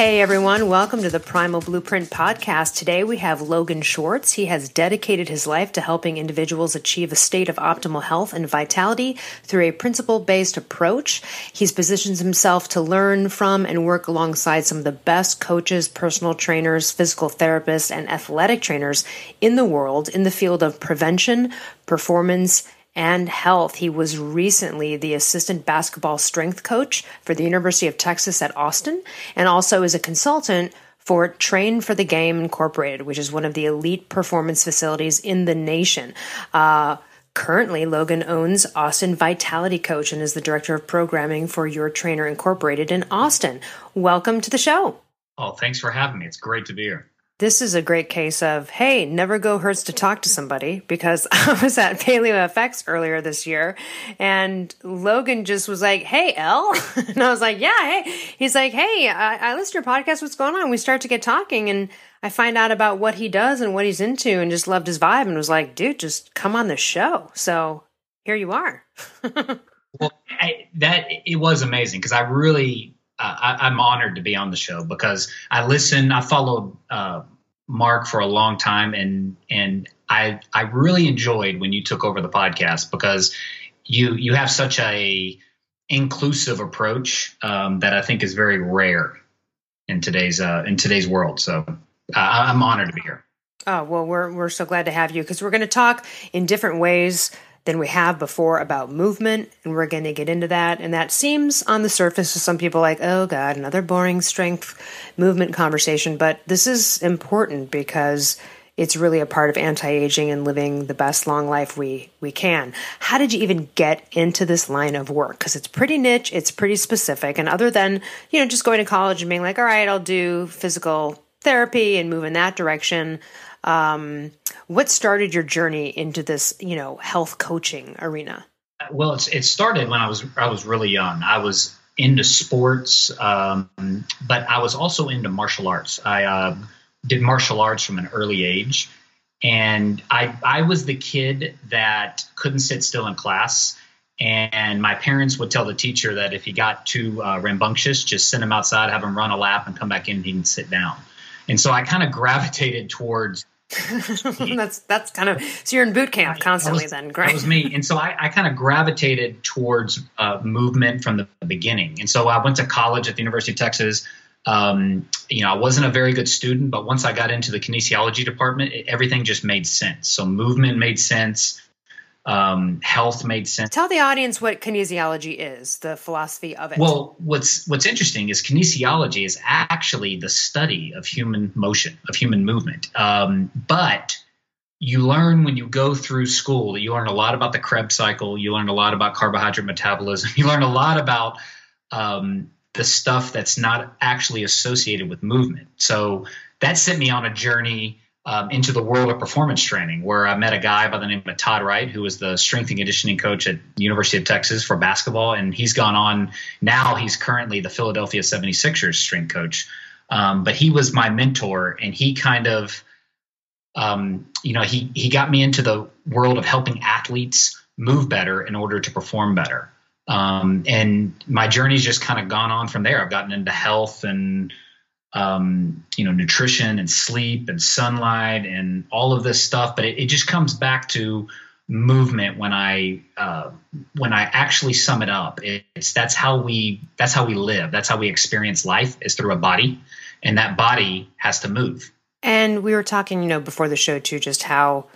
Hey everyone, welcome to the Primal Blueprint podcast. Today we have Logan Schwartz. He has dedicated his life to helping individuals achieve a state of optimal health and vitality through a principle based approach. He's positioned himself to learn from and work alongside some of the best coaches, personal trainers, physical therapists, and athletic trainers in the world in the field of prevention, performance, and health. He was recently the assistant basketball strength coach for the University of Texas at Austin and also is a consultant for Train for the Game Incorporated, which is one of the elite performance facilities in the nation. Uh, Currently, Logan owns Austin Vitality Coach and is the director of programming for Your Trainer Incorporated in Austin. Welcome to the show. Oh, thanks for having me. It's great to be here this is a great case of hey never go hurts to talk to somebody because i was at paleo fx earlier this year and logan just was like hey Elle. And i was like yeah hey. He's like hey i, I listen to your podcast. What's going on? We start to get talking and i find out about what he does and what he's into and just loved his vibe and was like dude just come on the show. So here you are. Well I, that it was amazing because i really I, am honored to be on the show because I listen. I followed uh, Mark for a long time, and and I I really enjoyed when you took over the podcast because you you have such a inclusive approach um, that I think is very rare in today's uh, in today's world. So uh, I'm honored to be here. Oh well, we're we're so glad to have you because we're going to talk in different ways than we have before about movement, and we're going to get into that. And that seems on the surface to some people like, oh God, another boring strength movement conversation. But this is important because it's really a part of anti-aging and living the best long life we we can. How did you even get into this line of work? Because it's pretty niche, it's pretty specific, and other than you know just going to college and being like, all right, I'll do physical therapy and move in that direction. Um, what started your journey into this, you know, health coaching arena? Well, it started when I was I was really young. I was into sports, um, but I was also into martial arts. I uh, did martial arts from an early age, and I I was the kid that couldn't sit still in class. And my parents would tell the teacher that if he got too uh, rambunctious, just send him outside, have him run a lap, and come back in. And he can sit down. And so I kind of gravitated towards that's that's kind of so you're in boot camp constantly was, then great. that was me. And so i, I kind of gravitated towards uh, movement from the beginning. And so i went to college at the university of texas. Um, you know i wasn't a very good student but once i got into the kinesiology department it, everything just made sense. So movement made sense um, health made sense. Tell the audience what kinesiology is, the philosophy of it. Well, what's what's interesting is kinesiology is actually the study of human motion, of human movement. Um, but you learn when you go through school that you learn a lot about the Krebs cycle. You learn a lot about carbohydrate metabolism. You learn a lot about um, the stuff that's not actually associated with movement. So that sent me on a journey um, into the world of performance training, where I met a guy by the name of Todd Wright, who was the strength and conditioning coach at University of Texas for basketball, and he's gone on. Now he's currently the Philadelphia 76ers strength coach. Um, but he was my mentor, and he kind of, um, you know, he he got me into the world of helping athletes move better in order to perform better. Um, and my journey's just kind of gone on from there. I've gotten into health and um, you know, nutrition and sleep and sunlight and all of this stuff. But it, it just comes back to movement when I uh, when I actually sum it up. It's that's how we that's how we live. That's how we experience life is through a body, and that body has to move. And we were talking, you know, before the show too, just how.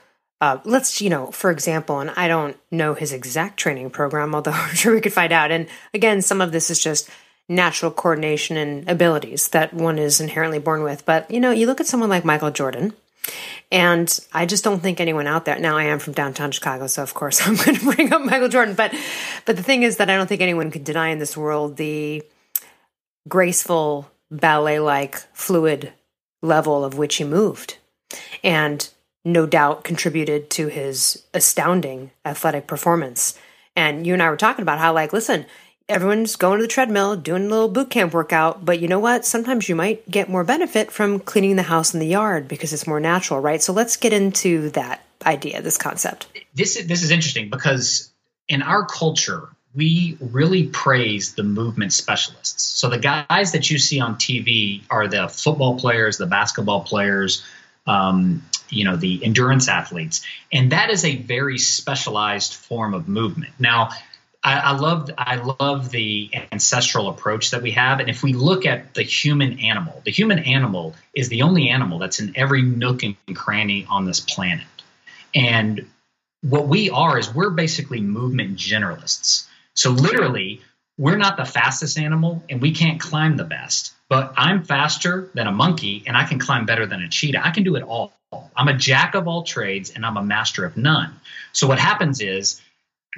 Uh, let's, you know, for example, and I don't know his exact training program, although I'm sure we could find out. And again, some of this is just natural coordination and abilities that one is inherently born with. But, you know, you look at someone like Michael Jordan, and I just don't think anyone out there. Now I am from downtown Chicago, so of course I'm going to bring up Michael Jordan. But, but the thing is that I don't think anyone could deny in this world the graceful ballet-like fluid level of which he moved, and no doubt contributed to his astounding athletic performance. And you and I were talking about how, like, listen, everyone's going to the treadmill, doing a little boot camp workout, but you know what? Sometimes you might get more benefit from cleaning the house and the yard because it's more natural, right? So let's get into that idea, this concept. This is, this is interesting because in our culture, we really praise the movement specialists. So the guys that you see on TV are the football players, the basketball players, um, you know, the endurance athletes, and that is a very specialized form of movement. Now, I, I love I love the ancestral approach that we have, and if we look at the human animal, the human animal is the only animal that's in every nook and cranny on this planet, and what we are is we're basically movement generalists. So literally, we're not the fastest animal and we can't climb the best, but I'm faster than a monkey and I can climb better than a cheetah. I can do it all. I'm a jack of all trades and I'm a master of none. So what happens is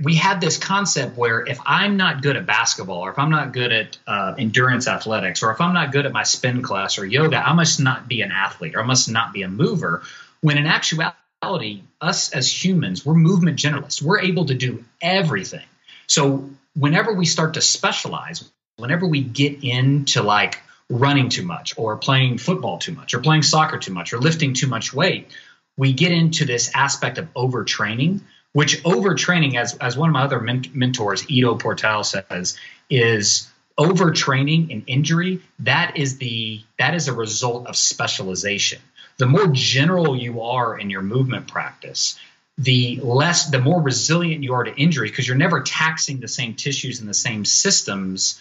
we had this concept where if I'm not good at basketball or if I'm not good at uh, endurance athletics or if I'm not good at my spin class or yoga, I must not be an athlete or I must not be a mover. When in actuality, us as humans, we're movement generalists. We're able to do everything. So whenever we start to specialize, whenever we get into like running too much or playing football too much or playing soccer too much or lifting too much weight, we get into this aspect of overtraining, which overtraining, as, as one of my other men- mentors, Ido Portal says, is overtraining and injury. That is the that is a result of specialization. The more general you are in your movement practice, the less the more resilient you are to injury because you're never taxing the same tissues and the same systems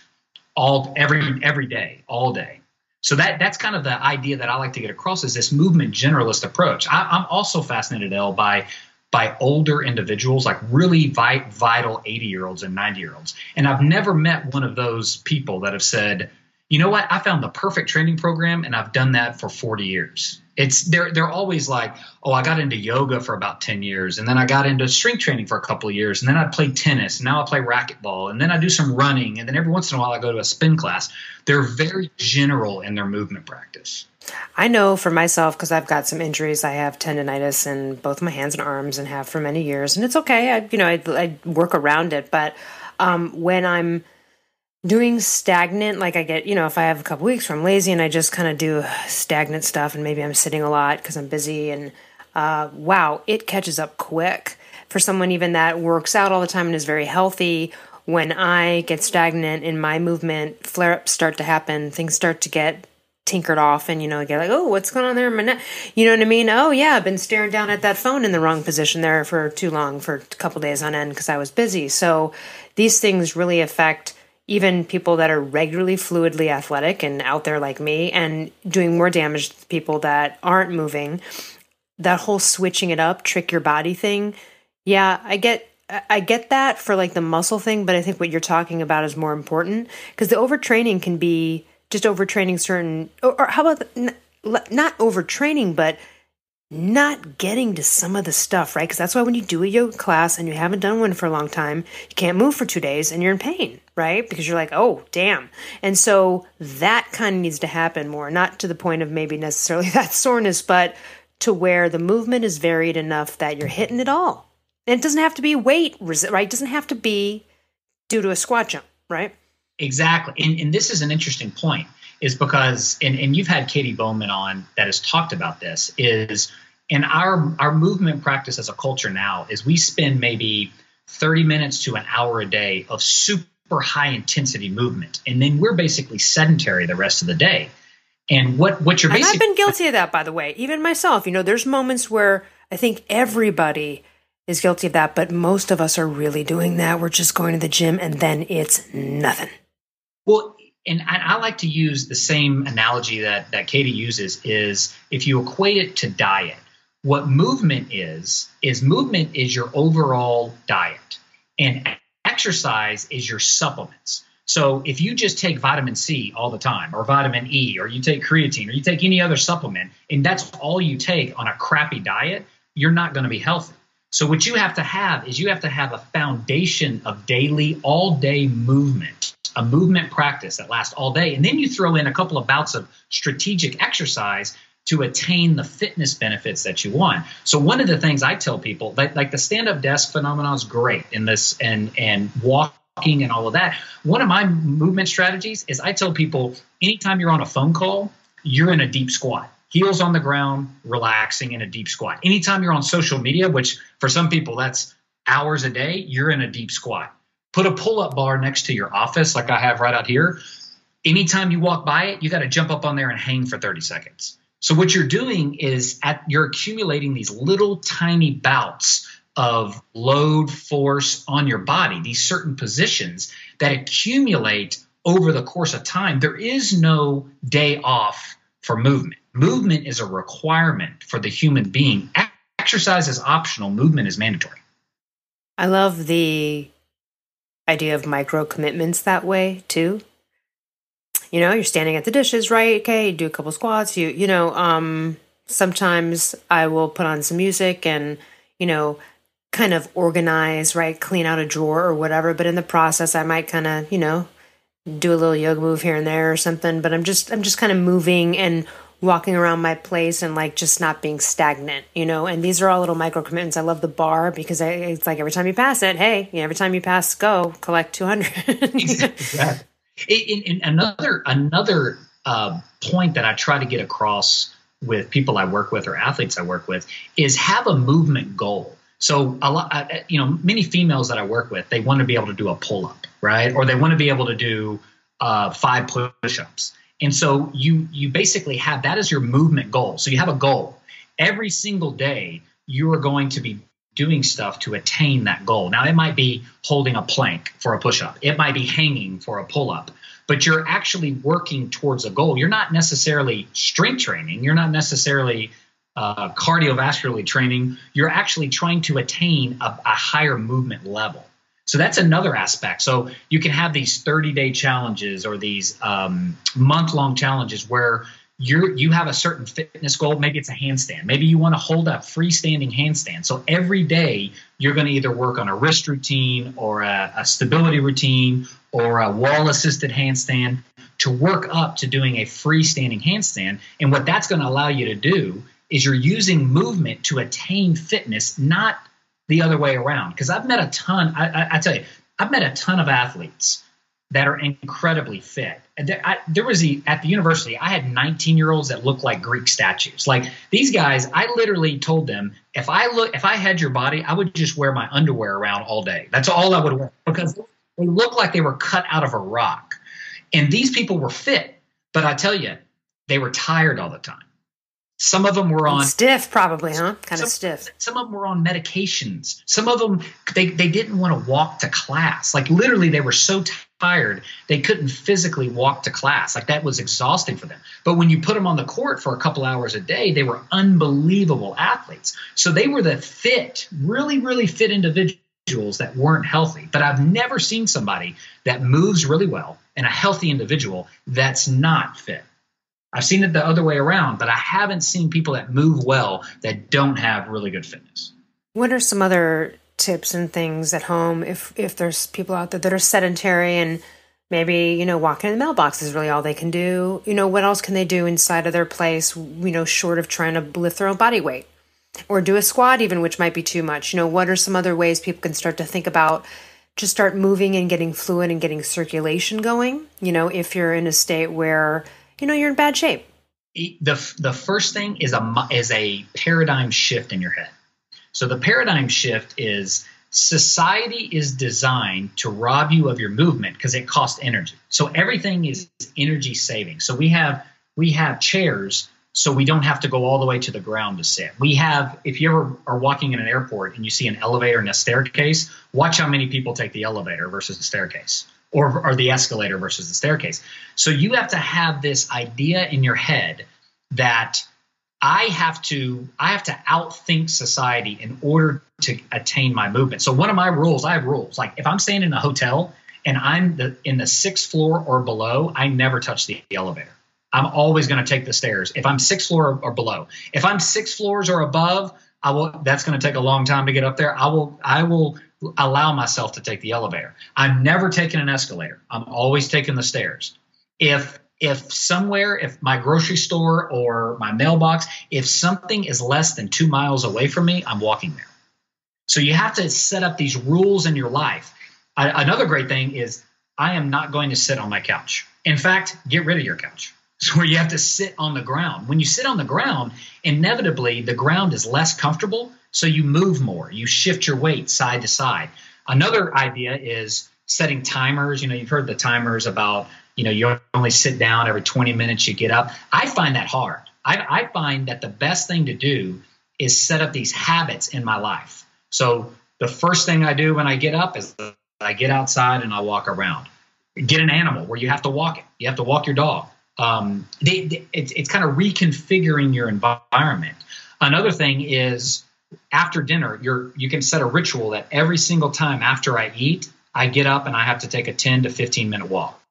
all every every day all day so that that's kind of the idea that i like to get across is this movement generalist approach I, am also fascinated Elle, by by older individuals like really vital 80 year olds and 90 year olds and i've never met one of those people that have said you know what? I found the perfect training program and i've done that for 40 years it's they're they're always like, oh, I got into yoga for about ten years, and then I got into strength training for a couple of years, and then I played tennis, and now I play racquetball, and then I do some running, and then every once in a while I go to a spin class. They're very general in their movement practice. I know for myself because I've got some injuries. I have tendonitis in both my hands and arms, and have for many years, and it's okay. I you know I, I work around it, but um, when I'm doing stagnant like i get you know if i have a couple weeks where i'm lazy and i just kind of do stagnant stuff and maybe i'm sitting a lot because i'm busy and uh, wow it catches up quick. For someone even that works out all the time and is very healthy when i get stagnant in my movement flare-ups start to happen things start to get tinkered off and you know get like oh what's going on there? In my neck you know what i mean? Oh yeah i've been staring down at that phone in the wrong position there for too long for a couple days on end because i was busy. So these things really affect even people that are regularly fluidly athletic and out there like me and doing more damage to people that aren't moving that whole switching it up trick your body thing yeah i get i get that for like the muscle thing but i think what you're talking about is more important because the overtraining can be just overtraining certain or, or how about not overtraining but not getting to some of the stuff, right? Because that's why when you do a yoga class and you haven't done one for a long time, you can't move for two days and you're in pain, right? Because you're like, oh, damn. And so that kind of needs to happen more, not to the point of maybe necessarily that soreness, but to where the movement is varied enough that you're hitting it all. And it doesn't have to be weight, right? It doesn't have to be due to a squat jump, right? Exactly. And, and this is an interesting point is because and, and you've had Katy Bowman on that has talked about this is in our our movement practice as a culture now is we spend maybe 30 minutes to an hour a day of super high intensity movement and then we're basically sedentary the rest of the day. And what what you're basically and I've been guilty of that by the way even myself. You know there's moments where I think everybody is guilty of that but most of us are really doing that. We're just going to the gym and then it's nothing. Well and I, like to use the same analogy that that Katy uses is if you equate it to diet, what movement is is movement is your overall diet, and exercise is your supplements. So if you just take vitamin C all the time, or vitamin E, or you take creatine, or you take any other supplement, and that's all you take on a crappy diet, you're not going to be healthy. So what you have to have is you have to have a foundation of daily, all day movement a movement practice that lasts all day, and then you throw in a couple of bouts of strategic exercise, to attain the fitness benefits that you want. So one of the things I tell people, like, like the stand-up desk phenomenon is great in this and and walking and all of that. One of my movement strategies is I tell people anytime you're on a phone call, you're in a deep squat. Heels on the ground, relaxing in a deep squat. Anytime you're on social media, which for some people that's hours a day, you're in a deep squat. Put a pull-up bar next to your office like I have right out here. Anytime you walk by it, you got to jump up on there and hang for 30 seconds so what you're doing is at you're accumulating these little tiny bouts of load force on your body, these certain positions that accumulate over the course of time. There is no day off for movement. Movement is a requirement for the human being. Exercise is optional, movement is mandatory. I love the idea of micro commitments that way too you know, you're standing at the dishes, right? Okay, do a couple squats. You, you know, um, sometimes I will put on some music and, you know, kind of organize, right? Clean out a drawer or whatever. But in the process, I might kind of, you know, do a little yoga move here and there or something. But I'm just, I'm just kind of moving and walking around my place and like just not being stagnant, you know. And these are all little micro commitments. I love the bar because I, it's like every time you pass it, hey, you know, every time you pass, go collect 200. exactly. In, in another another uh, point that I try to get across with people I work with or athletes I work with is have a movement goal. So a lot, uh, you know, many females that I work with, they want to be able to do a pull up, right? Or they want to be able to do uh, five push ups. And so you you basically have that as your movement goal. So you have a goal every single day. You are going to be doing stuff to attain that goal. Now, it might be holding a plank for a push up, it might be hanging for a pull up, but you're actually working towards a goal. You're not necessarily strength training, you're not necessarily uh, cardiovascularly training, you're actually trying to attain a, a higher movement level. So that's another aspect. So you can have these 30 day challenges or these um, month long challenges where you you have a certain fitness goal. Maybe it's a handstand. Maybe you want to hold up freestanding handstand. So every day you're going to either work on a wrist routine or a, a stability routine or a wall assisted handstand to work up to doing a freestanding handstand. And what that's going to allow you to do is you're using movement to attain fitness, not the other way around. Because I've met a ton. I, I, I tell you, I've met a ton of athletes that are incredibly fit. There, I, there was a, at the university, I had 19 year olds that looked like Greek statues. Like these guys, I literally told them, if I look, if I had your body, I would just wear my underwear around all day. That's all I would wear because they looked like they were cut out of a rock. And these people were fit, but I tell you, they were tired all the time. Some of them were on stiff, probably, huh? Kind of stiff. Some of them were on medications. Some of them they they didn't want to walk to class. Like literally, they were so tired they couldn't physically walk to class. Like that was exhausting for them. But when you put them on the court for a couple hours a day, they were unbelievable athletes. So they were the fit, really, really fit individuals that weren't healthy. But I've never seen somebody that moves really well and a healthy individual that's not fit. I've seen it the other way around, but I haven't seen people that move well that don't have really good fitness. What are some other tips and things at home if if there's people out there that are sedentary and maybe you know walking in the mailbox is really all they can do? You know what else can they do inside of their place you know short of trying to lift their own body weight? Or do a squat even which might be too much. You know what are some other ways people can start to think about just start moving and getting fluid and getting circulation going? You know if you're in a state where you know you're in bad shape. The the first thing is a is a paradigm shift in your head. So the paradigm shift is society is designed to rob you of your movement because it costs energy. So everything is energy saving. So we have we have chairs so we don't have to go all the way to the ground to sit. We have, if you ever are walking in an airport and you see an elevator and a staircase, watch how many people take the elevator versus the staircase or, or the escalator versus the staircase. So you have to have this idea in your head that I have to I have to outthink society in order to attain my movement. So one of my rules, I have rules. Like if I'm staying in a hotel and I'm the, in the sixth floor or below, I never touch the elevator. I'm always going to take the stairs. If I'm sixth floor or, or below, if I'm six floors or above, I will. That's going to take a long time to get up there. I will. I will allow myself to take the elevator. I'm never taking an escalator. I'm always taking the stairs. If if somewhere, if my grocery store or my mailbox, if something is less than two miles away from me, I'm walking there. So you have to set up these rules in your life. I, another great thing is I am not going to sit on my couch. In fact, get rid of your couch. It's where you have to sit on the ground. When you sit on the ground, inevitably the ground is less comfortable, so you move more. You shift your weight side to side. Another idea is setting timers. You know, you've heard the timers about, you know, you only sit down every 20 minutes, you get up. I find that hard. I, I find that the best thing to do is set up these habits in my life. So the first thing I do when I get up is I get outside and I walk around. Get an animal where you have to walk it. You have to walk your dog um, they, they, it's, it's kind of reconfiguring your environment. Another thing is after dinner, you're, you can set a ritual that every single time after I eat, I get up and I have to take a 10 to 15 minute walk.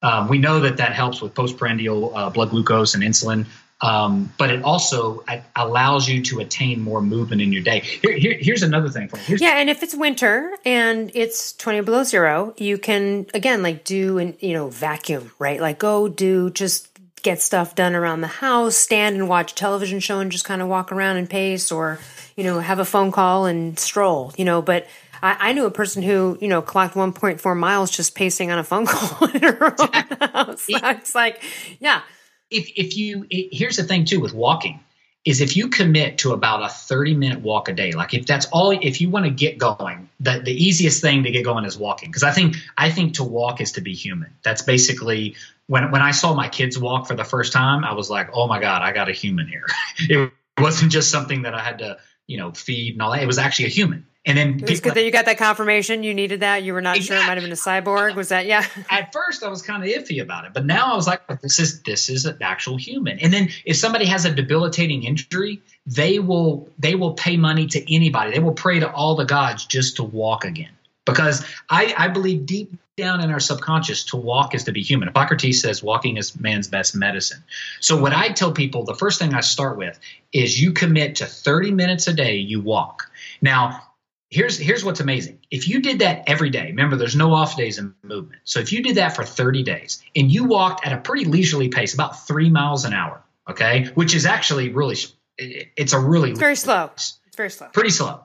Um, we know that that helps with postprandial uh, blood glucose and insulin um, but it also allows you to attain more movement in your day. Here, here, here's another thing. Here's yeah, and if it's winter and it's 20 below zero, you can again like do and you know vacuum, right? Like go do just get stuff done around the house, stand and watch a television show and just kind of walk around and pace, or you know have a phone call and stroll, you know. But I, I knew a person who you know clocked 1.4 miles just pacing on a phone call in her own house. It's like, yeah if if you it, here's the thing too with walking is if you commit to about a 30 minute walk a day like if that's all if you want to get going the, the easiest thing to get going is walking. Because i think i think to walk is to be human. That's basically when when i saw my kids walk for the first time i was like oh my god i got a human here. It wasn't just something that i had to you know feed and all that. It was actually a human and then it was good that you got that confirmation. You needed that. You were not exactly. sure it might have been a cyborg. Was that yeah? At first, I was kind of iffy about it, but now I was like, this is this is an actual human. And then if somebody has a debilitating injury, they will they will pay money to anybody. They will pray to all the gods just to walk again. Because I, I believe deep down in our subconscious, to walk is to be human. Hippocrates says walking is man's best medicine. So what I tell people, the first thing I start with is you commit to 30 minutes a day, you walk. Now, here's here's what's amazing. If you did that every day, remember there's no off days in movement. So if you did that for 30 days and you walked at a pretty leisurely pace, about three miles an hour, okay, which is actually really it's a really it's very slow. It's very slow. Pretty slow.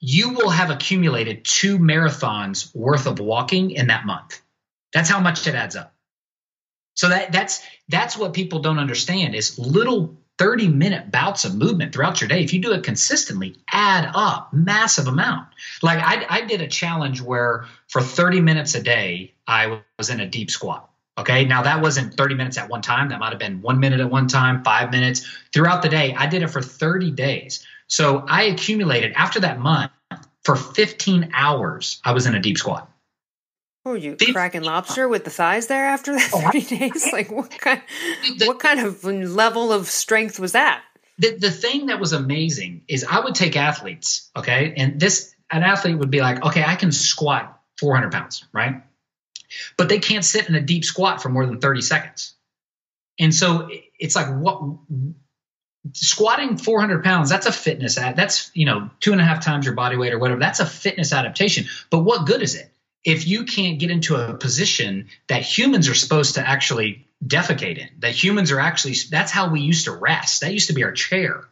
You will have accumulated two marathons worth of walking in that month. That's how much it adds up. So that that's that's what people don't understand is little 30 minute bouts of movement throughout your day, if you do it consistently, add up massive amount. Like I, I did a challenge where for 30 minutes a day, I was in a deep squat. Okay. Now that wasn't 30 minutes at one time. That might have been one minute at one time, five minutes throughout the day. I did it for 30 days. So I accumulated after that month for 15 hours, I was in a deep squat. Oh, you cracking lobster with the thighs there after that oh, thirty days? Like what kind? The, what kind of level of strength was that? The the thing that was amazing is I would take athletes, okay, and this an athlete would be like, okay, I can squat four hundred pounds, right? But they can't sit in a deep squat for more than thirty seconds, and so it's like what squatting 400 pounds that's a fitness ad that's you know two and a half times your body weight or whatever that's a fitness adaptation but what good is it if you can't get into a position that humans are supposed to actually defecate in, that humans are actually, that's how we used to rest. That used to be our chair.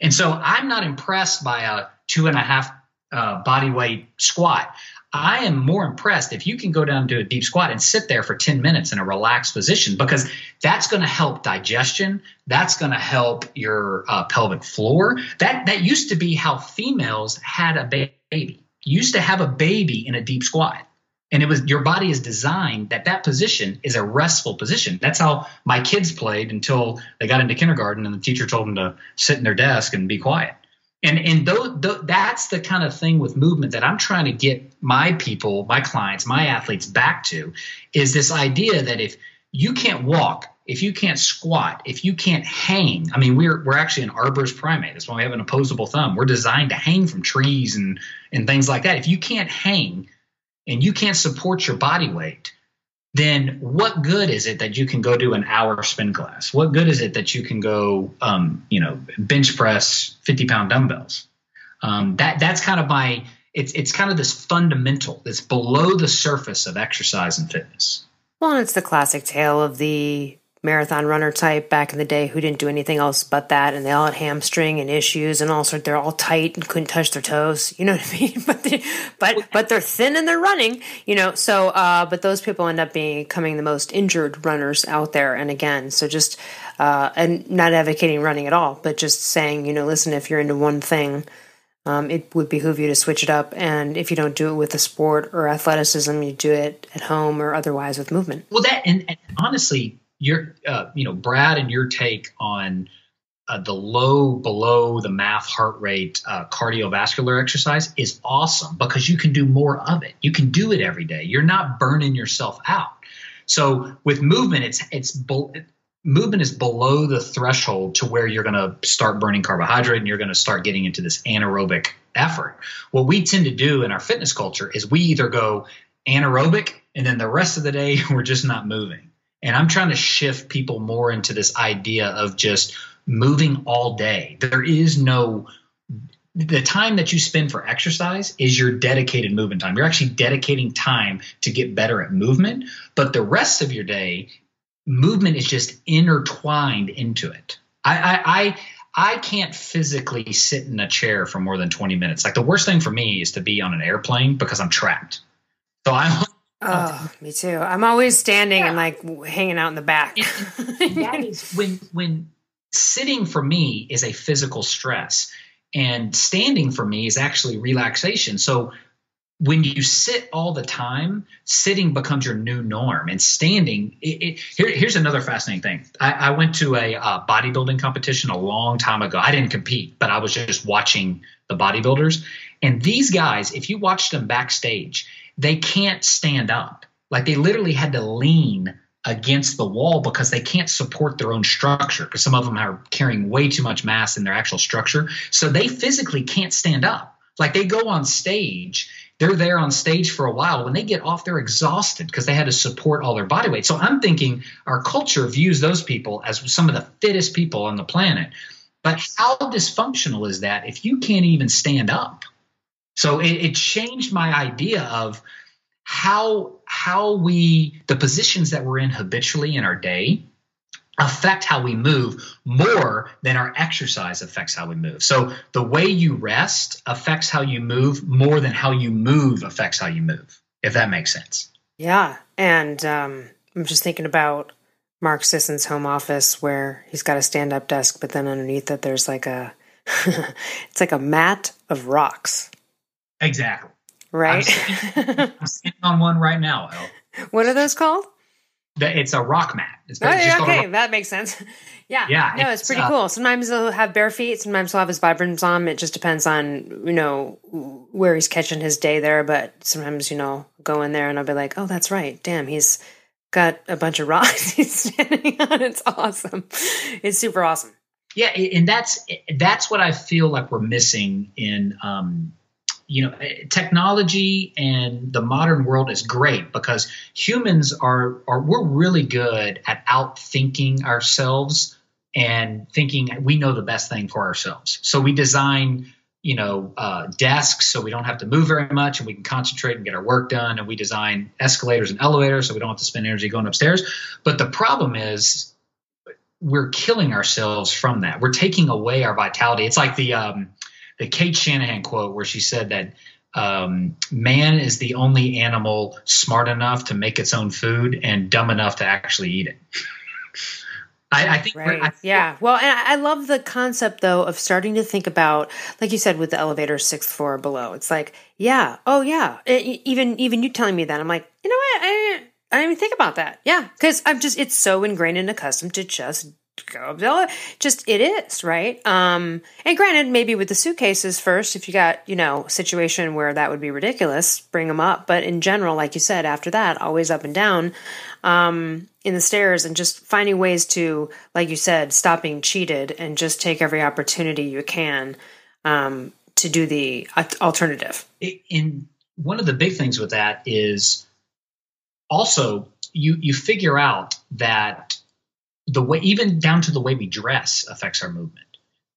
And so I'm not impressed by a two and a half uh, body weight squat. I am more impressed if you can go down to a deep squat and sit there for 10 minutes in a relaxed position because that's going to help digestion. That's going to help your uh, pelvic floor. That that used to be how females had a baby. used to have a baby in a deep squat and it was your body is designed that that position is a restful position. That's how my kids played until they got into kindergarten and the teacher told them to sit in their desk and be quiet. And and though that's the kind of thing with movement that i'm trying to get my people my clients my athletes back to is this idea that if you can't walk if you can't squat if you can't hang i mean we're we're actually an arborist primate. That's why we have an opposable thumb. We're designed to hang from trees and and things like that. If you can't hang and you can't support your body weight, then what good is it that you can go do an hour spin class? What good is it that you can go, um, you know, bench press 50 pound dumbbells? Um, that that's kind of my it's it's kind of this fundamental that's below the surface of exercise and fitness. Well, it's the classic tale of the marathon runner type back in the day who didn't do anything else but that and they all had hamstring and issues and all sorts. They're all tight and couldn't touch their toes. You know what i mean? But they, but but they're thin and they're running you know? So uh but those people end up becoming the most injured runners out there. And again so just uh and not advocating running at all but just saying you know listen if you're into one thing um, it would behoove you to switch it up. And if you don't do it with a sport or athleticism, you do it at home or otherwise with movement. Well, that and, and honestly, your uh, you know Brad and your take on uh, the low below the MAF heart rate uh, cardiovascular exercise is awesome because you can do more of it. You can do it every day. You're not burning yourself out. So with movement, it's it's movement is below the threshold to where you're going to start burning carbohydrate and you're going to start getting into this anaerobic effort. What we tend to do in our fitness culture is we either go anaerobic and then the rest of the day we're just not moving and I'm trying to shift people more into this idea of just moving all day. There is no the time that you spend for exercise is your dedicated movement time. You're actually dedicating time to get better at movement, but the rest of your day, movement is just intertwined into it. I, I, I I can't physically sit in a chair for more than 20 minutes. Like the worst thing for me is to be on an airplane because I'm trapped. So I'm Oh, me too. I'm always standing yeah. and like hanging out in the back. that is when when sitting for me is a physical stress, and standing for me is actually relaxation. So when you sit all the time, sitting becomes your new norm, and standing. It, it, here, here's another fascinating thing. I, I went to a uh, bodybuilding competition a long time ago. I didn't compete, but I was just watching the bodybuilders, and these guys. If you watch them backstage they can't stand up. Like they literally had to lean against the wall because they can't support their own structure because some of them are carrying way too much mass in their actual structure. So they physically can't stand up. Like they go on stage, they're there on stage for a while. When they get off, they're exhausted because they had to support all their body weight. So I'm thinking our culture views those people as some of the fittest people on the planet. But how dysfunctional is that if you can't even stand up? So it, it changed my idea of how how we the positions that we're in habitually in our day affect how we move more than our exercise affects how we move. So the way you rest affects how you move more than how you move affects how you move. If that makes sense. Yeah, and um, I'm just thinking about Mark Sisson's home office where he's got a stand-up desk, but then underneath it there's like a it's like a mat of rocks. Exactly. Right. I'm I'm sitting on one right now. Elle. What are those called? It's a rock mat. It's oh, okay, that makes sense. Yeah, yeah. No, it's, it's pretty uh, cool. Sometimes they'll have bare feet. Sometimes he'll have his vibrams on. It just depends on you know where he's catching his day there. But sometimes you know go in there and I'll be like, oh, that's right. Damn, he's got a bunch of rocks he's standing on. It's awesome. It's super awesome. Yeah, and that's that's what I feel like we're missing in um, you know technology and the modern world is great because humans are are we're really good at outthinking ourselves and thinking we know the best thing for ourselves. So we design you know uh, desks so we don't have to move very much and we can concentrate and get our work done. And we design escalators and elevators so we don't have to spend energy going upstairs. But the problem is we're killing ourselves from that. We're taking away our vitality. It's like the um, the Cate Shanahan quote where she said that um, man is the only animal smart enough to make its own food and dumb enough to actually eat it. I, I, think, right. I, yeah. Well, and I love the concept though of starting to think about, like you said, with the elevator sixth floor below. It's like, yeah, oh yeah. It, even even you telling me that, I'm like, you know what? I I didn't even think about that. Yeah, because I'm just it's so ingrained and accustomed to just just it is right? Um and granted maybe with the suitcases first if you got you know situation where that would be ridiculous bring them up. But in general like you said after that always up and down um in the stairs and just finding ways to like you said stop being cheated and just take every opportunity you can um to do the alternative. In one of the big things with that is also you you figure out that the way even down to the way we dress affects our movement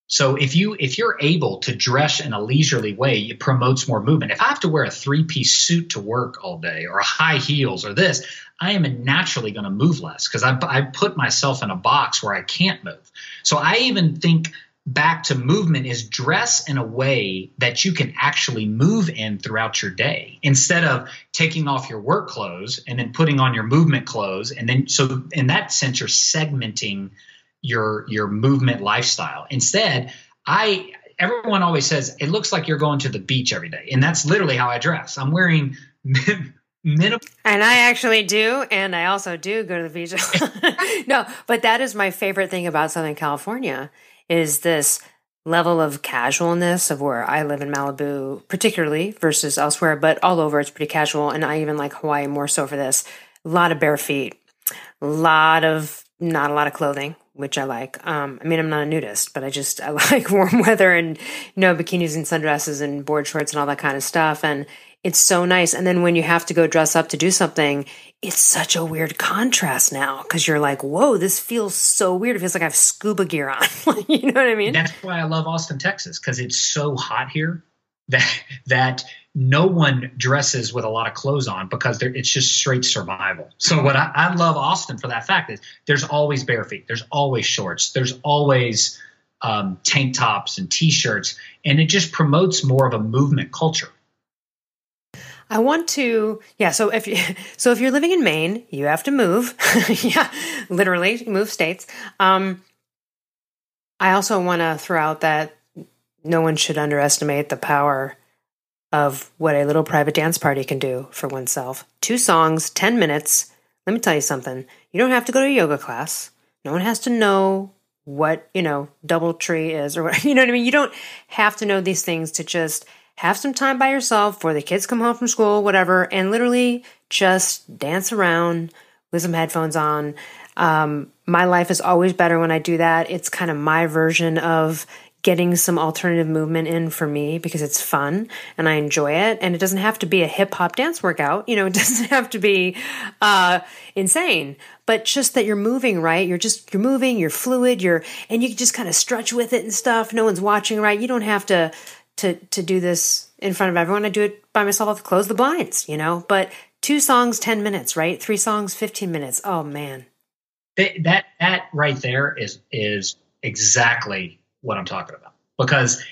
So if you if you're able to dress in a leisurely way, it promotes more movement. If I have to wear a three piece suit to work all day, or high heels, or this, I am naturally going to move less because I I put myself in a box where I can't move. So I even think back to movement is dress in a way that you can actually move in throughout your day instead of taking off your work clothes and then putting on your movement clothes. And then so in that sense you're segmenting your your movement lifestyle. Instead i everyone always says it looks like you're going to the beach every day. And that's literally how i dress. I'm wearing minimum and i actually do and i also do go to the beach. No but that is my favorite thing about southern california is this level of casualness of where I live in Malibu, particularly versus elsewhere, but all over it's pretty casual. And I even like Hawaii more so for this. A lot of bare feet, a lot of not a lot of clothing, which I like. Um, I mean, I'm not a nudist, but I just I like warm weather and you know bikinis and sundresses and board shorts and all that kind of stuff. And it's so nice. And then when you have to go dress up to do something, it's such a weird contrast now because you're like, whoa, this feels so weird. It feels like I have scuba gear on. you know what I mean? That's why I love Austin, Texas, because it's so hot here that that no one dresses with a lot of clothes on because it's just straight survival. So what I, I love Austin for that fact is there's always bare feet, there's always shorts, there's always um, tank tops and t-shirts, and it just promotes more of a movement culture. I want to, yeah. So if you, so if you're living in Maine, you have to move. yeah, literally move states. Um, I also want to throw out that no one should underestimate the power of what a little private dance party can do for oneself. Two songs, 10 minutes. Let me tell you something. You don't have to go to a yoga class. No one has to know what, you know, double tree is or what, you know what I mean? You don't have to know these things to just have some time by yourself before the kids come home from school, whatever, and literally just dance around with some headphones on. Um, my life is always better when I do that. It's kind of my version of getting some alternative movement in for me because it's fun and I enjoy it. And it doesn't have to be a hip hop dance workout. You know, it doesn't have to be uh, insane, but just that you're moving, right? You're just, you're moving, you're fluid, you're, and you can just kind of stretch with it and stuff. No one's watching, right? You don't have to to to do this in front of everyone. I do it by myself. Close the blinds, you know. But two songs, ten minutes, right? Three songs, fifteen minutes. Oh man, that that right there is is exactly what I'm talking about because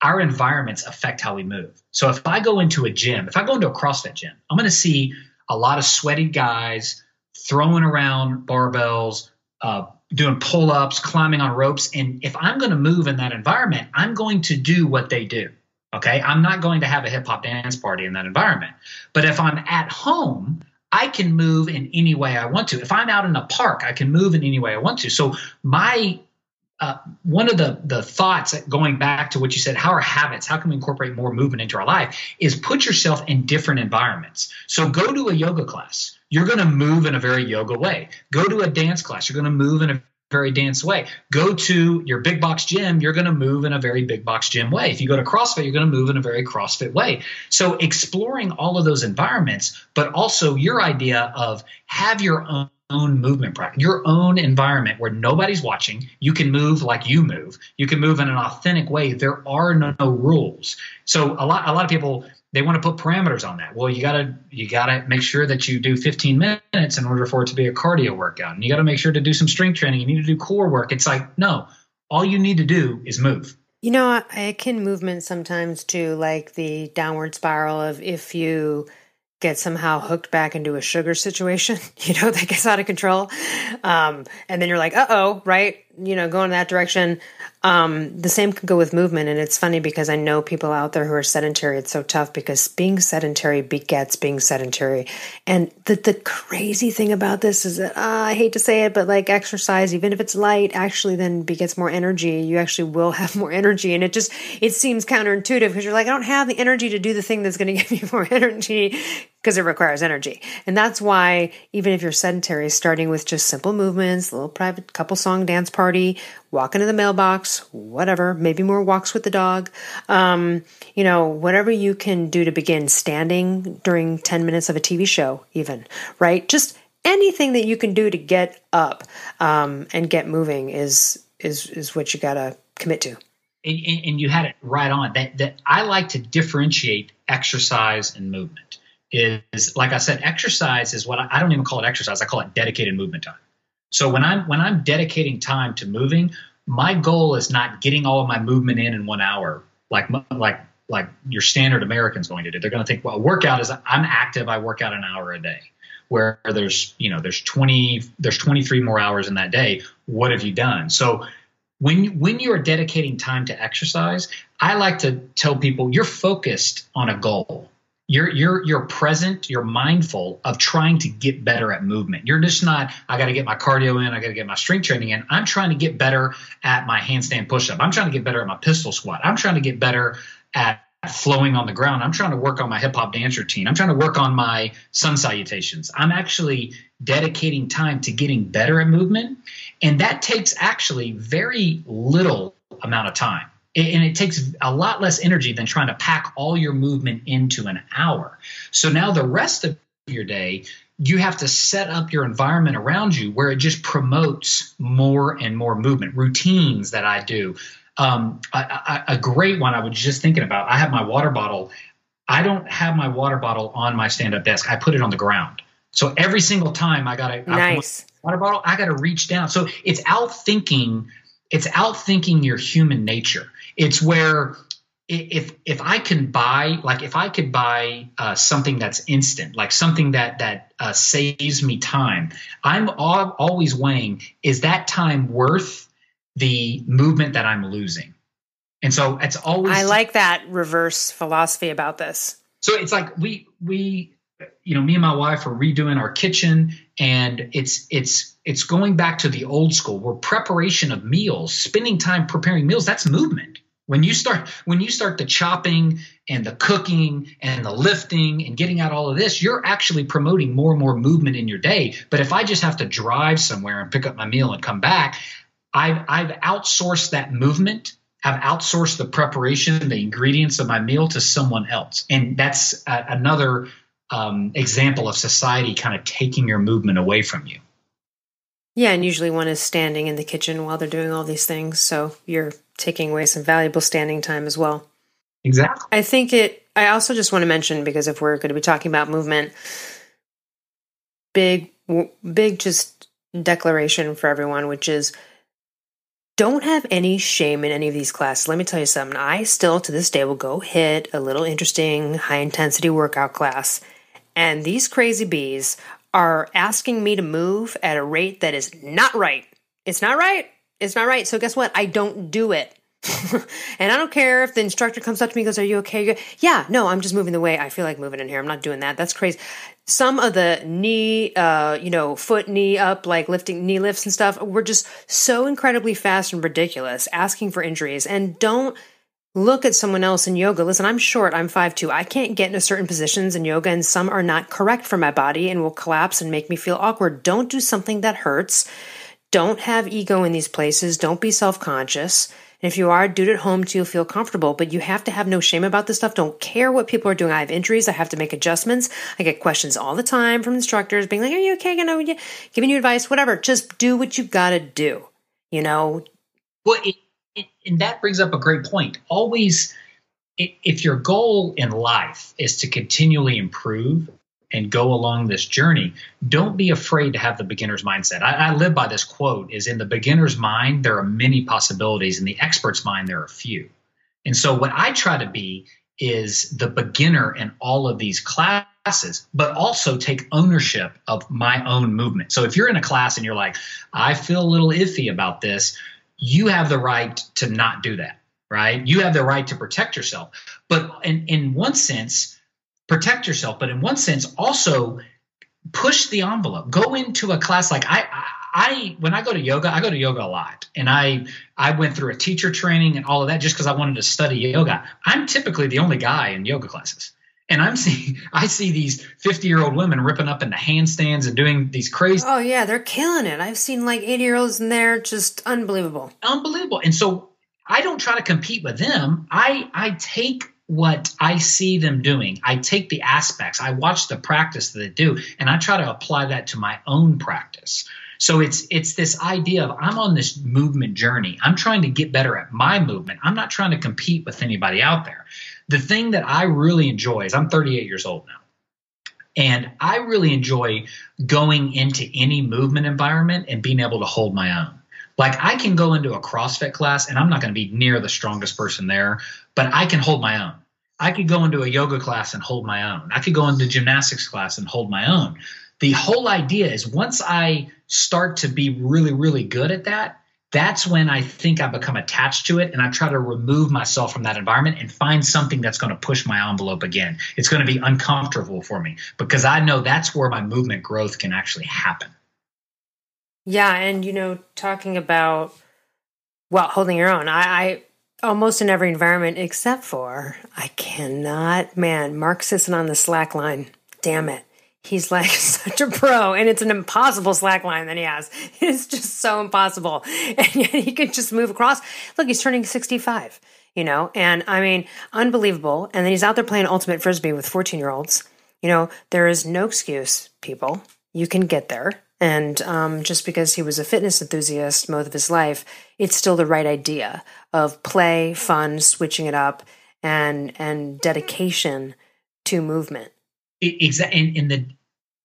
our environments affect how we move. So if I go into a gym, if I go into a CrossFit gym, I'm going to see a lot of sweaty guys throwing around barbells, uh, doing pull ups, climbing on ropes. And if I'm going to move in that environment, I'm going to do what they do. Okay. I'm not going to have a hip hop dance party in that environment. But if I'm at home, I can move in any way I want to. If I'm out in a park, I can move in any way I want to. So my uh, one of the the thoughts going back to what you said, how are habits? How can we incorporate more movement into our life? Is put yourself in different environments. So go to a yoga class you're going to move in a very yoga way. Go to a dance class, you're going to move in a very dance way. Go to your big box gym, you're going to move in a very big box gym way. If you go to CrossFit, you're going to move in a very CrossFit way. So exploring all of those environments, but also your idea of have your own own movement practice, your own environment where nobody's watching. You can move like you move. You can move in an authentic way. There are no, no rules. So a lot, a lot of people they want to put parameters on that. Well, you gotta you gotta make sure that you do 15 minutes in order for it to be a cardio workout, and you gotta make sure to do some strength training. You need to do core work. It's like no, all you need to do is move. You know, I akin movement sometimes to like the downward spiral of if you get somehow hooked back into a sugar situation, you know, that gets out of control. Um, and then you're like, uh oh, right? You know, going in that direction. Um, the same can go with movement. And it's funny because I know people out there who are sedentary. It's so tough because being sedentary begets being sedentary. And the, the crazy thing about this is that uh, I hate to say it, but like exercise, even if it's light, actually then begets more energy. You actually will have more energy. And it just, it seems counterintuitive because you're like, I don't have the energy to do the thing that's going to give me more energy because it requires energy. And that's why even if you're sedentary, starting with just simple movements, a little private couple song dance party, walk into the mailbox, whatever, maybe more walks with the dog, um, you know, whatever you can do to begin standing during 10 minutes of a TV show, even, right? Just anything that you can do to get up um, and get moving is is is what you got to commit to. And, and, you had it right on. That that I like to differentiate exercise and movement. Is like I said, exercise is what I, I don't even call it exercise. I call it dedicated movement time. So when I'm when I'm dedicating time to moving, my goal is not getting all of my movement in in one hour, like like like your standard American's going to do. They're going to think, well, workout is I'm active. I work out an hour a day. Where there's you know there's 20 there's 23 more hours in that day. What have you done? So when when you are dedicating time to exercise, I like to tell people you're focused on a goal. You're you're you're present, you're mindful of trying to get better at movement. You're just not I got to get my cardio in, I got to get my strength training in. I'm trying to get better at my handstand push-up. I'm trying to get better at my pistol squat. I'm trying to get better at flowing on the ground. I'm trying to work on my hip hop dance routine. I'm trying to work on my sun salutations. I'm actually dedicating time to getting better at movement. And that takes actually very little amount of time. And it takes a lot less energy than trying to pack all your movement into an hour. So now the rest of your day, you have to set up your environment around you where it just promotes more and more movement. Routines that I do, um, a, a, a great one I was just thinking about. I have my water bottle. I don't have my water bottle on my stand-up desk. I put it on the ground. So every single time I got a nice. water bottle, I got to reach down. So it's out thinking. It's outthinking your human nature. It's where if if I can buy like if I could buy uh, something that's instant, like something that that uh, saves me time, I'm al- always weighing is that time worth the movement that I'm losing. And so it's always I like that reverse philosophy about this. So it's like we we you know me and my wife are redoing our kitchen and it's it's it's going back to the old school where preparation of meals, spending time preparing meals, that's movement. When you start when you start the chopping and the cooking and the lifting and getting out all of this, you're actually promoting more and more movement in your day. But if I just have to drive somewhere and pick up my meal and come back, I've, I've outsourced that movement. I've outsourced the preparation, the ingredients of my meal to someone else. And that's a, another um, example of society kind of taking your movement away from you. Yeah, and usually one is standing in the kitchen while they're doing all these things. So you're taking away some valuable standing time as well. Exactly. I think it, I also just want to mention because if we're going to be talking about movement, big, big just declaration for everyone, which is don't have any shame in any of these classes. Let me tell you something. I still to this day will go hit a little interesting high intensity workout class. And these crazy bees are asking me to move at a rate that is not right. It's not right. It's not right. So guess what? I don't do it. and I don't care if the instructor comes up to me and goes, Are you okay? Yeah, no, I'm just moving the way I feel like moving in here. I'm not doing that. That's crazy. Some of the knee, uh, you know, foot, knee up, like lifting knee lifts and stuff, were just so incredibly fast and ridiculous, asking for injuries. And don't look at someone else in yoga. Listen, I'm short, I'm 5'2. I can't get into certain positions in yoga, and some are not correct for my body and will collapse and make me feel awkward. Don't do something that hurts. Don't have ego in these places. Don't be self conscious and if you are, do it at home till you feel comfortable. But you have to have no shame about this stuff. Don't care what people are doing. I have injuries. I have to make adjustments. I get questions all the time from instructors being like, Are you okay? You know, giving you advice, whatever. Just do what you got to do. You know? Well, and that brings up a great point. Always, if your goal in life is to continually improve and go along this journey, don't be afraid to have the beginner's mindset. I, I, live by this quote is in the beginner's mind, there are many possibilities. In the expert's mind, there are few. And so what I try to be is the beginner in all of these classes, but also take ownership of my own movement. So if you're in a class and you're like, I feel a little iffy about this, you have the right to not do that, right? You have the right to protect yourself. But in, in one sense, protect yourself, but in one sense, also push the envelope. Go into a class like I, I, I when I go to yoga, I go to yoga a lot, and I I went through a teacher training and all of that just because I wanted to study yoga. I'm typically the only guy in yoga classes. And I'm seeing, I see these 50 year old women ripping up into handstands and doing these crazy. Oh yeah, they're killing it. I've seen like 80 year olds in there, just unbelievable. Unbelievable. And so I don't try to compete with them. I I take what I see them doing. I take the aspects, I watch the practice that they do, and I try to apply that to my own practice. So it's it's this idea of I'm on this movement journey. I'm trying to get better at my movement. I'm not trying to compete with anybody out there. The thing that I really enjoy is I'm 38 years old now. And I really enjoy going into any movement environment and being able to hold my own. Like I can go into a CrossFit class and I'm not going to be near the strongest person there, but I can hold my own. I could go into a yoga class and hold my own. I could go into gymnastics class and hold my own. The whole idea is once I start to be really, really good at that, that's when I think I become attached to it and I try to remove myself from that environment and find something that's going to push my envelope again. It's going to be uncomfortable for me because I know that's where my movement growth can actually happen. Yeah, and you know, talking about well, holding your own. I, I almost in every environment except for I cannot man, Mark Sisson on the slack line. Damn it he's like such a pro and it's an impossible slack line that he has. It's just so impossible. And yet he can just move across. Look he's turning 65 you know? And i mean unbelievable. And then he's out there playing ultimate frisbee with 14 year olds you know there is no excuse people. You can get there. And um, just because he was a fitness enthusiast most of his life it's still the right idea of play fun switching it up and and dedication to movement. Exactly in, in the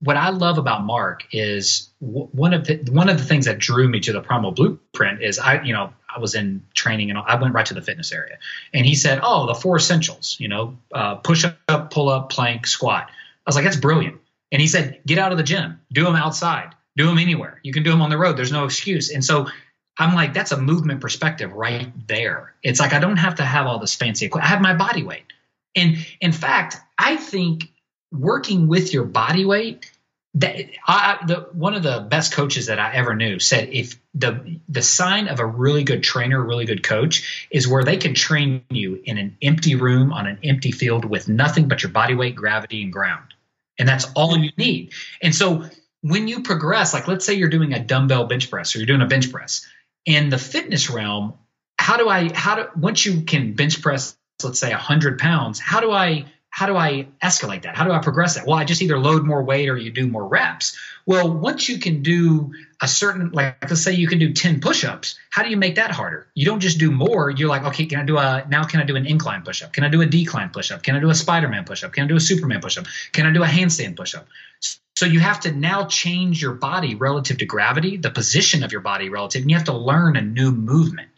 what I love about Mark is w- one of the one of the things that drew me to the Primal Blueprint is I you know I was in training and I went right to the fitness area. And he said oh the four essentials you know uh, push up pull up plank squat. I was like that's brilliant. And he said get out of the gym. Do them outside. Do them anywhere. You can do them on the road. There's no excuse. And so I'm like that's a movement perspective right there. It's like I don't have to have all this fancy equipment I have my body weight. And in fact I think working with your body weight that I, the, one of the best coaches that I ever knew said if the the sign of a really good trainer, really good coach, is where they can train you in an empty room on an empty field with nothing but your body weight, gravity, and ground, and that's all you need. And so when you progress, like let's say you're doing a dumbbell bench press or you're doing a bench press in the fitness realm, how do I how do once you can bench press, let's say hundred pounds, how do I how do I escalate that? How do I progress that? Well, I just either load more weight or you do more reps. Well, once you can do a certain, like let's say you can do 10 push-ups, how do you make that harder? You don't just do more. You're like, okay, can I do a, now can I do an incline push-up? Can I do a decline push-up? Can I do a Spider-Man push-up? Can I do a Superman push-up? Can I do a handstand push-up? So you have to now change your body relative to gravity, the position of your body relative, and you have to learn a new movement.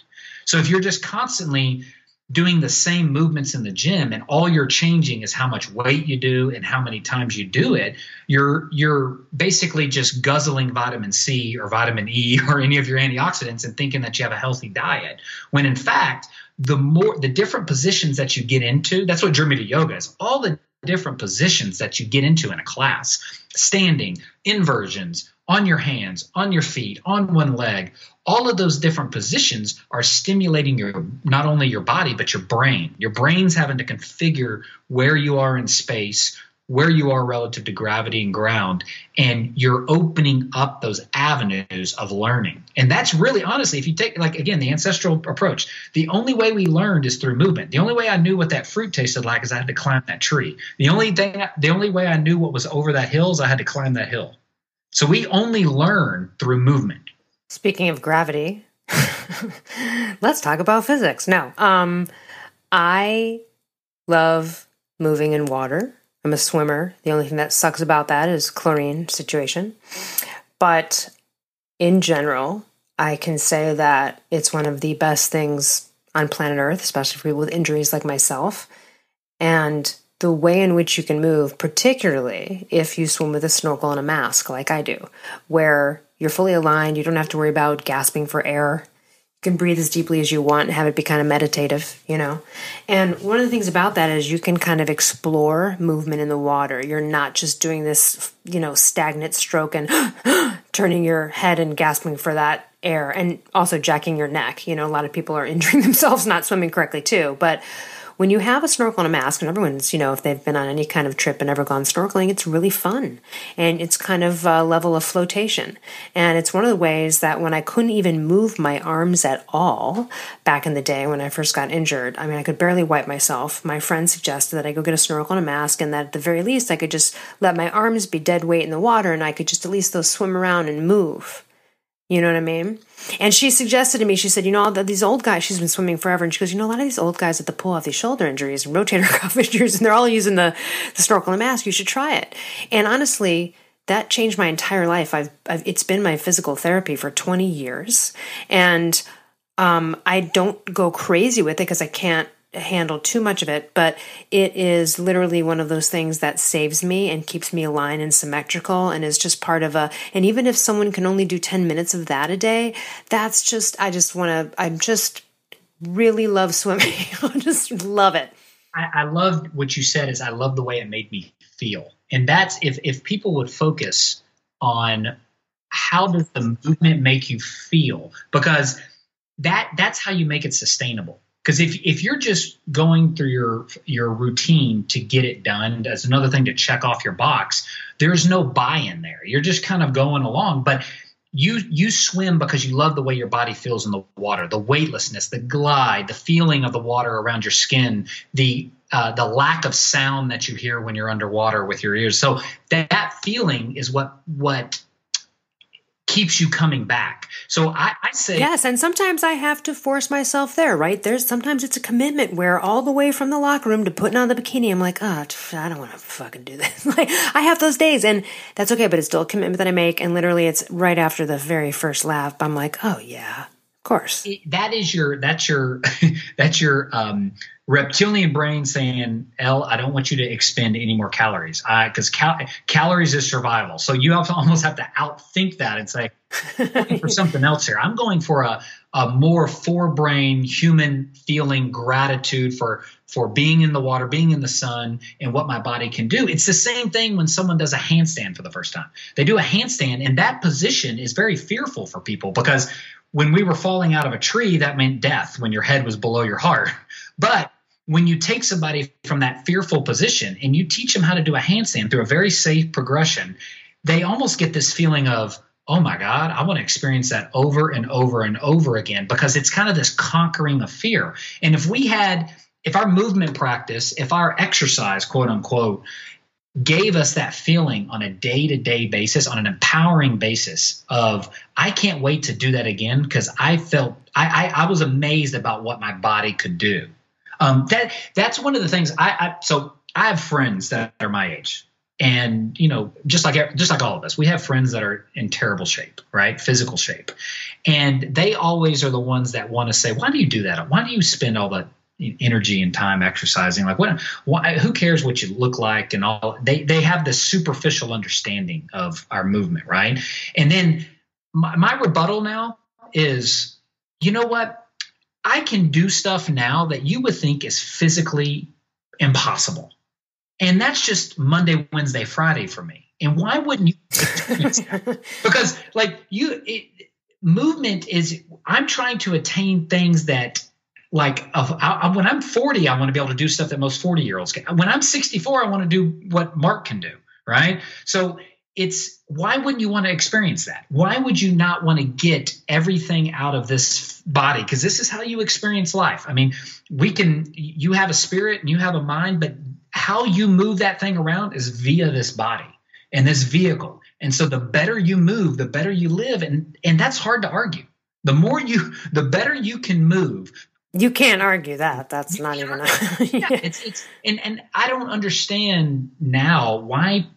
So if you're just constantly doing the same movements in the gym and all you're changing is how much weight you do and how many times you do it you're you're basically just guzzling vitamin C or vitamin E or any of your antioxidants and thinking that you have a healthy diet. When in fact the more the different positions that you get into that's what drew me to yoga is all the different positions that you get into in a class. Standing inversions on your hands, on your feet, on one leg. All of those different positions are stimulating your not only your body but your brain. Your brain's having to configure where you are in space, where you are relative to gravity and ground, and you're opening up those avenues of learning. And that's really honestly, if you take like again the ancestral approach, the only way we learned is through movement. The only way I knew what that fruit tasted like is I had to climb that tree. The only thing, the only way I knew what was over that hill is I had to climb that hill. So we only learn through movement. Speaking of gravity, let's talk about physics. No, um, I love moving in water. I'm a swimmer. The only thing that sucks about that is chlorine situation. But in general, I can say that it's one of the best things on planet Earth, especially for people with injuries like myself. And the way in which you can move, particularly if you swim with a snorkel and a mask, like I do, where you're fully aligned, you don't have to worry about gasping for air. You can breathe as deeply as you want and have it be kind of meditative, you know? And one of the things about that is you can kind of explore movement in the water. You're not just doing this, you know, stagnant stroke and turning your head and gasping for that air and also jacking your neck. You know, a lot of people are injuring themselves not swimming correctly too. But when you have a snorkel and a mask, and everyone's, you know, if they've been on any kind of trip and ever gone snorkeling, it's really fun. And it's kind of a level of flotation. And it's one of the ways that when I couldn't even move my arms at all back in the day when I first got injured, I mean, I could barely wipe myself. My friend suggested that I go get a snorkel and a mask, and that at the very least, I could just let my arms be dead weight in the water and I could just at least those swim around and move. You know what I mean? And she suggested to me, she said, you know, all these old guys, she's been swimming forever. And she goes, you know, a lot of these old guys at the pool have these shoulder injuries and rotator cuff injuries, and they're all using the, the snorkel and mask. You should try it. And honestly, that changed my entire life. I've, I've it's been my physical therapy for 20 years. And um, I don't go crazy with it because I can't handle too much of it, but it is literally one of those things that saves me and keeps me aligned and symmetrical and is just part of a and even if someone can only do 10 minutes of that a day, that's just I just want to I'm just really love swimming. I just love it. I, I love what you said is I love the way it made me feel. And that's if if people would focus on how does the movement make you feel because that that's how you make it sustainable because if if you're just going through your your routine to get it done that's another thing to check off your box. There's no buy-in there. You're just kind of going along but you you swim because you love the way your body feels in the water. The weightlessness the glide the feeling of the water around your skin the uh, the lack of sound that you hear when you're underwater with your ears. So that, that feeling is what what keeps you coming back. So I, I, say yes, and sometimes I have to force myself there. Right there's sometimes it's a commitment where all the way from the locker room to putting on the bikini, I'm like, oh, I don't want to fucking do this. like I have those days, and that's okay. But it's still a commitment that I make, and literally, it's right after the very first lap. I'm like, oh yeah, of course. That is your that's your that's your um reptilian brain saying, "Elle, I don't want you to expend any more calories, because cal- calories is survival." So you have to almost have to outthink that and say, for something else here. I'm going for a a more forebrain human feeling gratitude for for being in the water, being in the sun, and what my body can do. It's the same thing when someone does a handstand for the first time. They do a handstand, and that position is very fearful for people because when we were falling out of a tree, that meant death when your head was below your heart. But when you take somebody from that fearful position and you teach them how to do a handstand through a very safe progression, they almost get this feeling of, oh my God, I want to experience that over and over and over again because it's kind of this conquering of fear. And if we had, if our movement practice, if our exercise, quote unquote, gave us that feeling on a day to day basis, on an empowering basis of, I can't wait to do that again because I felt, I, I, I was amazed about what my body could do. Um, that that's one of the things I, I so I have friends that are my age, and you know just like just like all of us we have friends that are in terrible shape right? Physical shape. And they always are the ones that want to say why do you do that? Why do you spend all that energy and time exercising? Like what why, who cares what you look like and all? They they have this superficial understanding of our movement right? And then my, my rebuttal now is you know what I can do stuff now that you would think is physically impossible. And that's just Monday, Wednesday, Friday for me. And why wouldn't you? because like you, it, movement is, I'm trying to attain things that like of, I, when I'm 40, I want to be able to do stuff that most 40 year olds can. When I'm 64, I want to do what Mark can do. Right. So it's why wouldn't you want to experience that? Why would you not want to get everything out of this body? Because this is how you experience life. I mean, we can, you have a spirit and you have a mind, but how you move that thing around is via this body and this vehicle. And so the better you move, the better you live. And, and that's hard to argue. The more you, the better you can move, you can't argue that. That's not even. A, yeah, it's it's and and I don't understand now why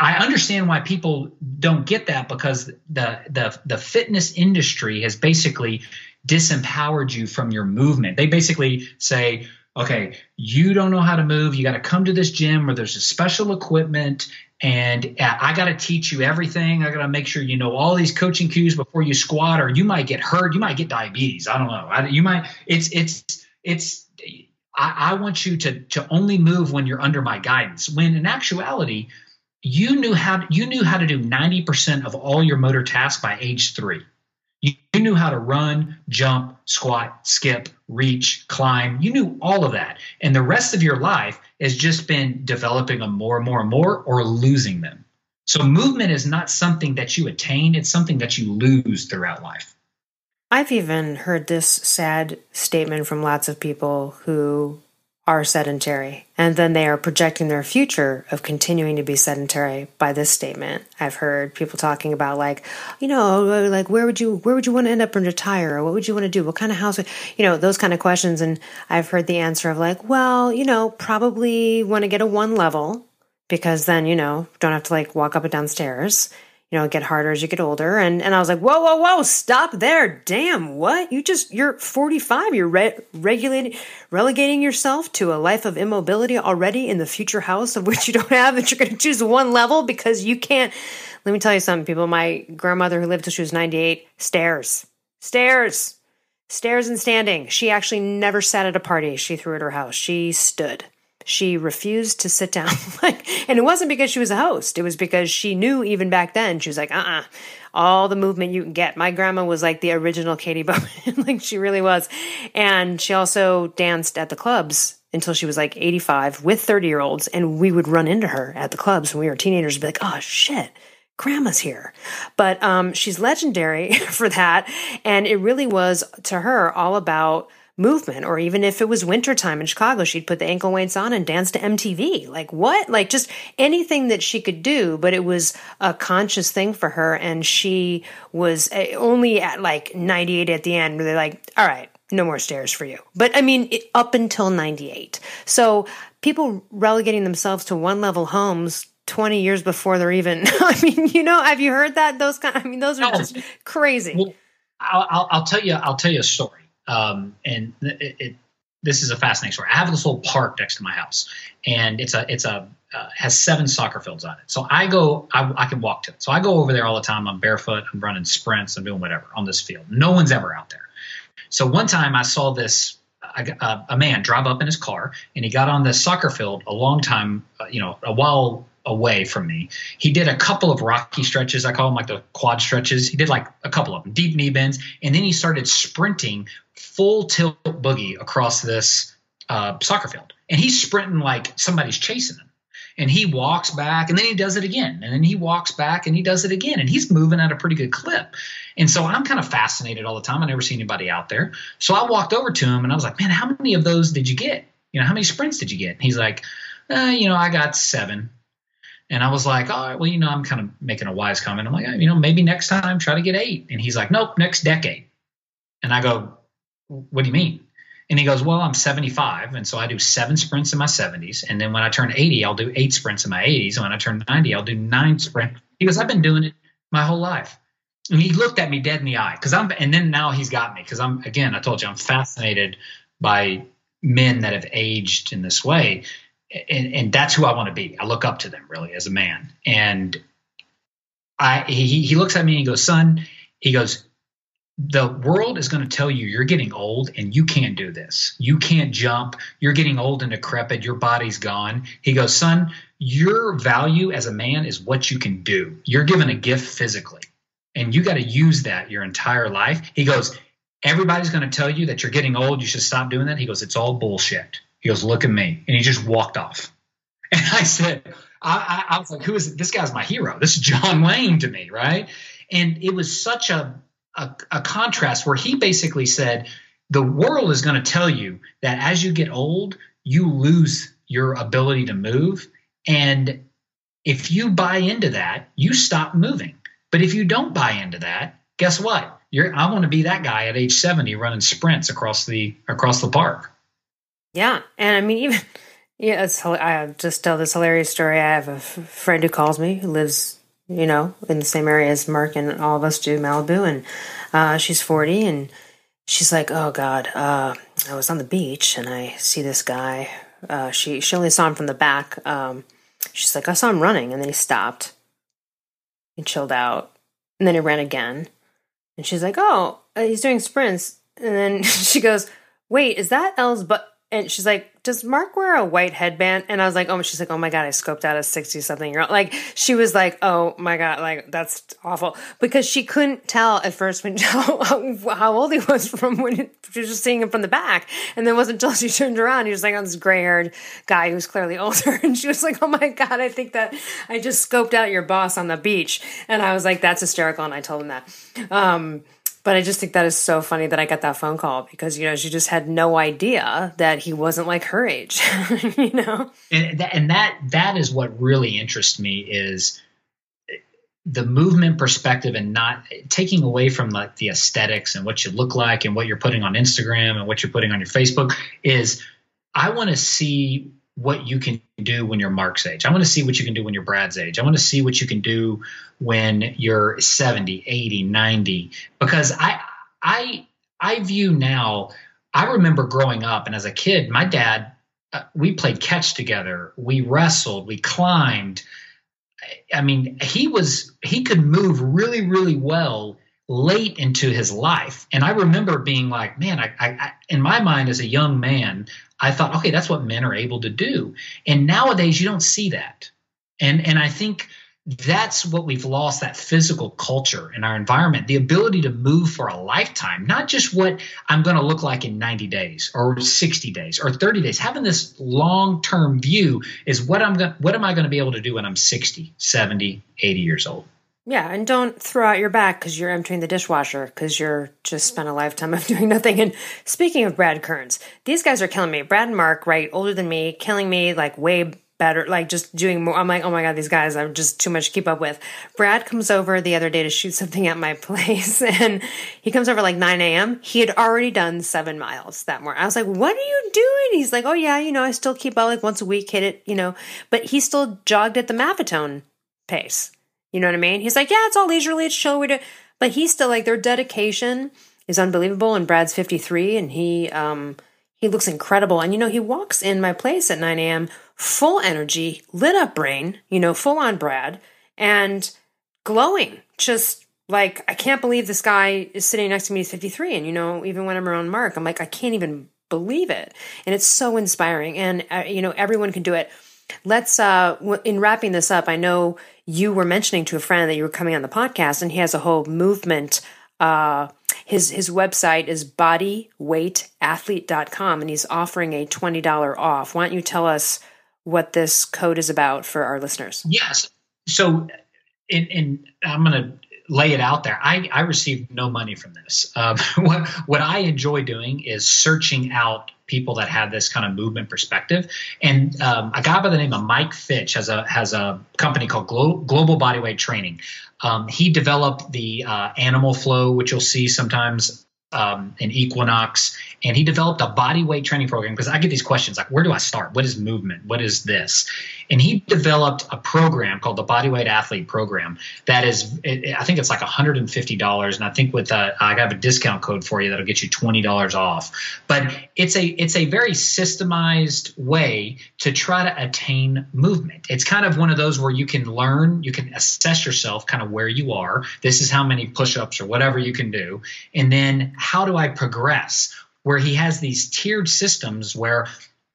I understand why people don't get that because the the the fitness industry has basically disempowered you from your movement. They basically say, okay, you don't know how to move. You got to come to this gym where there's a special equipment and uh, I got to teach you everything. I got to make sure you know all these coaching cues before you squat, or you might get hurt. You might get diabetes. I don't know. I, you might. It's it's it's. I, I want you to to only move when you're under my guidance. When in actuality, you knew how you knew how to do 90% of all your motor tasks by age 3 you, you knew how to run jump squat skip reach climb. You knew all of that. And the rest of your life has just been developing them more and more and more or losing them. So movement is not something that you attain. It's something that you lose throughout life. I've even heard this sad statement from lots of people who are sedentary and then they are projecting their future of continuing to be sedentary by this statement. I've heard people talking about like you know like where would you where would you want to end up and retire or what would you want to do? What kind of house you know those kind of questions. And i've heard the answer of like well you know probably want to get a one level because then you know don't have to like walk up and down stairs you know, get harder as you get older. And, and I was like, whoa, whoa, whoa, stop there. Damn, what? You just, you're 45. You're re- regulating, relegating yourself to a life of immobility already in the future house of which you don't have, that you're going to choose one level because you can't. Let me tell you something, people. My grandmother who lived till she was 98, stairs, stairs, stairs and standing. She actually never sat at a party she threw at her house. She stood she refused to sit down. Like and it wasn't because she was a host. It was because she knew even back then she was like uh-uh all the movement you can get. My grandma was like the original Katy Bowman. Like she really was. And she also danced at the clubs until she was like 85 with 30 year olds and we would run into her at the clubs when we were teenagers and be like oh shit grandma's here. But um, she's legendary for that. And it really was to her all about movement or even if it was wintertime in Chicago, she'd put the ankle weights on and dance to MTV. Like what? Like just anything that she could do, but it was a conscious thing for her. And she was eh, only at like 98 at the end where they're like, all right, no more stairs for you. But I mean, it, up until 98. So people relegating themselves to one level homes 20 years before they're even, I mean, you know, have you heard that? Those kind, I mean, those are just crazy. I'll, I'll tell you, I'll tell you a story. Um, and it, it, this is a fascinating story. I have this little park next to my house, and it's a it's a uh, has seven soccer fields on it. So I go, I, I, can walk to it. So I go over there all the time. I'm barefoot. I'm running sprints. I'm doing whatever on this field. No one's ever out there. So one time I saw this a, a man drive up in his car, and he got on this soccer field a long time, uh, you know, a while away from me. He did a couple of rocky stretches. I call them like the quad stretches. He did like a couple of them, deep knee bends, and then he started sprinting full tilt boogie across this uh, soccer field. And he's sprinting like somebody's chasing him. And he walks back and then he does it again. And then he walks back and he does it again. And he's moving at a pretty good clip. And so I'm kind of fascinated all the time. I never see anybody out there. So I walked over to him and I was like, man, how many of those did you get? You know, how many sprints did you get? And he's like, uh, you know, I got seven. And I was like, all right, well, you know, I'm kind of making a wise comment. I'm like, you know, maybe next time try to get eight. And he's like, nope, next decade. And I go, what do you mean? And he goes, well, I'm 75. And so I do seven sprints in my 70s. And then when I turn 80, I'll do eight sprints in my 80s. And when I turn 90, I'll do nine sprints. He goes, I've been doing it my whole life. And he looked at me dead in the eye because I'm, and then now he's got me because I'm, again, I told you, I'm fascinated by men that have aged in this way and, and that's who I want to be. I look up to them really as a man. And I he he looks at me and he goes, son, he goes, the world is going to tell you you're getting old and you can't do this. You can't jump. You're getting old and decrepit. Your body's gone. He goes, son, your value as a man is what you can do. You're given a gift physically, and you got to use that your entire life. He goes, everybody's going to tell you that you're getting old. You should stop doing that. He goes, it's all bullshit. He goes, look at me. And he just walked off. And I said, I, I, I was like, who is this guy's my hero. This is John Wayne to me, right? And it was such a, a, a contrast where he basically said, the world is going to tell you that as you get old, you lose your ability to move. And if you buy into that, you stop moving. But if you don't buy into that, guess what? You're, I want to be that guy at age 70 running sprints across the across the park. Yeah, and I mean even yeah, it's I just tell this hilarious story. I have a friend who calls me who lives you know in the same area as Mark and all of us do, Malibu, and uh, she's forty and she's like, oh God, uh, I was on the beach and I see this guy. Uh, she she only saw him from the back. Um, she's like, I saw him running, and then he stopped. He chilled out, and then he ran again. And she's like, oh, uh, he's doing sprints. And then she goes, wait, is that Elle's but and she's like, "Does Mark wear a white headband?" And I was like, "Oh," she's like, "Oh my god, I scoped out a sixty-something year old." Like she was like, "Oh my god, like that's awful," because she couldn't tell at first when how, how old he was from when she was just seeing him from the back, and then it wasn't until she turned around he was like on this gray-haired guy who's clearly older, and she was like, "Oh my god, I think that I just scoped out your boss on the beach," and I was like, "That's hysterical," and I told him that. Um, But I just think that is so funny that I got that phone call because you know she just had no idea that he wasn't like her age, you know. And that, and that that is what really interests me is the movement perspective and not taking away from like the aesthetics and what you look like and what you're putting on Instagram and what you're putting on your Facebook is I want to see what you can do when you're Mark's age. I want to see what you can do when you're Brad's age. I want to see what you can do when you're 70, 80, 90 because I I I view now I remember growing up and as a kid my dad uh, we played catch together, we wrestled, we climbed. I mean, he was he could move really really well late into his life. And I remember being like, man, I, I, in my mind as a young man, I thought, okay, that's what men are able to do. And nowadays, you don't see that. And and I think that's what we've lost that physical culture in our environment the ability to move for a lifetime not just what i'm going to look like in 90 days or 60 days or 30 days having this long-term view is what i'm going what am i going to be able to do when i'm 60 70 80 years old yeah, and don't throw out your back because you're emptying the dishwasher because you're just spent a lifetime of doing nothing. And speaking of Brad Kearns, these guys are killing me. Brad and Mark, right, older than me, killing me like way better, like just doing more. I'm like, oh my God, these guys are just too much to keep up with. Brad comes over the other day to shoot something at my place and he comes over like 9 a.m. He had already done seven miles that morning. I was like, what are you doing? He's like, oh yeah, you know, I still keep out like once a week, hit it, you know, but he still jogged at the Maffetone pace. You know what I mean? He's like, yeah, it's all leisurely, it's chill. We do, but he's still like their dedication is unbelievable. And Brad's 53, and he um he looks incredible. And you know, he walks in my place at 9 a.m. full energy, lit up brain, you know, full on Brad, and glowing. Just like I can't believe this guy is sitting next to me. He's 53, and you know, even when I'm around Mark, I'm like, I can't even believe it, and it's so inspiring. And uh, you know, everyone can do it. Let's uh in wrapping this up, I know you were mentioning to a friend that you were coming on the podcast, and he has a whole movement. Uh, his his website is bodyweightathlete.com, and he's offering a twenty dollar off. Why don't you tell us what this code is about for our listeners? Yes. So, in, in I'm going to lay it out there. I, I received no money from this. Um, what what I enjoy doing is searching out people that have this kind of movement perspective. And um, a guy by the name of Mike Fitch has a has a company called Glo- Global Bodyweight Training. Um, he developed the uh, Animal Flow, which you'll see sometimes um, in Equinox, and he developed a body weight training program because I get these questions like, where do I start? What is movement? What is this? And he developed a program called the Bodyweight Athlete Program that is, it, I think it's like $150, and I think with that, I have a discount code for you that'll get you $20 off. But it's a it's a very systemized way to try to attain movement. It's kind of one of those where you can learn, you can assess yourself, kind of where you are. This is how many push-ups or whatever you can do, and then how do I progress? Where he has these tiered systems where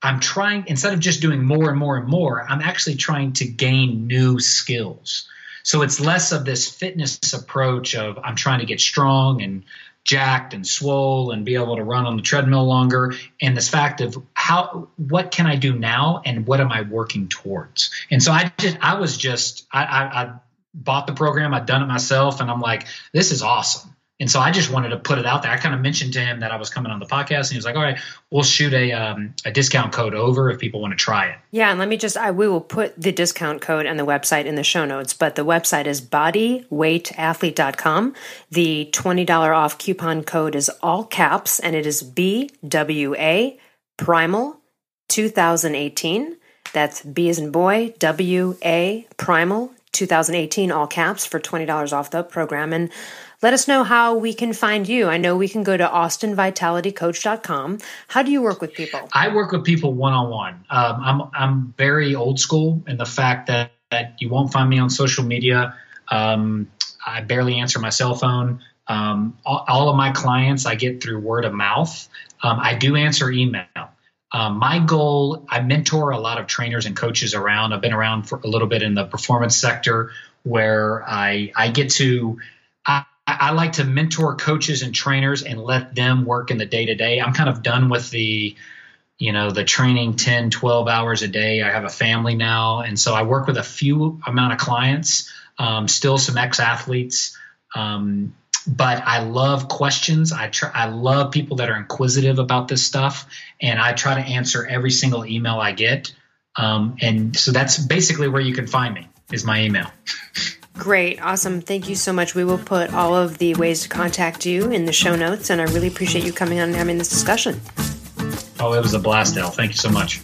I'm trying, instead of just doing more and more and more, I'm actually trying to gain new skills. So it's less of this fitness approach of I'm trying to get strong and jacked and swole and be able to run on the treadmill longer and this fact of how what can I do now and what am I working towards and so I just I was just I, I, I bought the program I'd done it myself and I'm like this is awesome and so I just wanted to put it out there. I kind of mentioned to him that I was coming on the podcast, and he was like, "All right, we'll shoot a um, a discount code over if people want to try it." Yeah, and let me just I we will put the discount code and the website in the show notes, but the website is bodyweightathlete.com. The $20 off coupon code is all caps and it is BWA Primal 2018. That's B as in boy, W A Primal 2018 all caps for $20 off the program and let us know how we can find you. I know we can go to austinvitalitycoach.com. How do you work with people? I work with people one on one. I'm I'm very old school in the fact that, that you won't find me on social media. Um, I barely answer my cell phone. Um, all, all, of my clients I get through word of mouth. Um, I do answer email. Um, my goal, I mentor a lot of trainers and coaches around. I've been around for a little bit in the performance sector where I I get to I like to mentor coaches and trainers and let them work in the day to day. I'm kind of done with the, you know, the training 10, 12 hours a day. I have a family now. And so I work with a few amount of clients, um, still some ex athletes. Um, but I love questions. I try, I love people that are inquisitive about this stuff, and I try to answer every single email I get. Um, and so that's basically where you can find me is my email. Great. Awesome. Thank you so much. We will put all of the ways to contact you in the show notes, and I really appreciate you coming on and having this discussion. Oh, it was a blast, Elle. Thank you so much.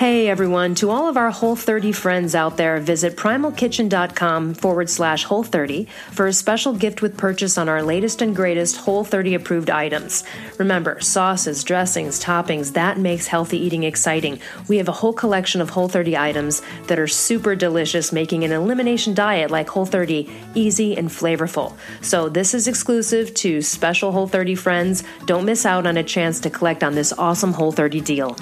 Hey everyone, to all of our Whole 30 friends out there, visit primalkitchen.com forward slash Whole 30 for a special gift with purchase on our latest and greatest Whole 30 approved items. Remember, sauces, dressings, toppings, that makes healthy eating exciting. We have a whole collection of Whole 30 items that are super delicious, making an elimination diet like Whole 30 easy and flavorful. So this is exclusive to special Whole 30 friends. Don't miss out on a chance to collect on this awesome Whole 30 deal.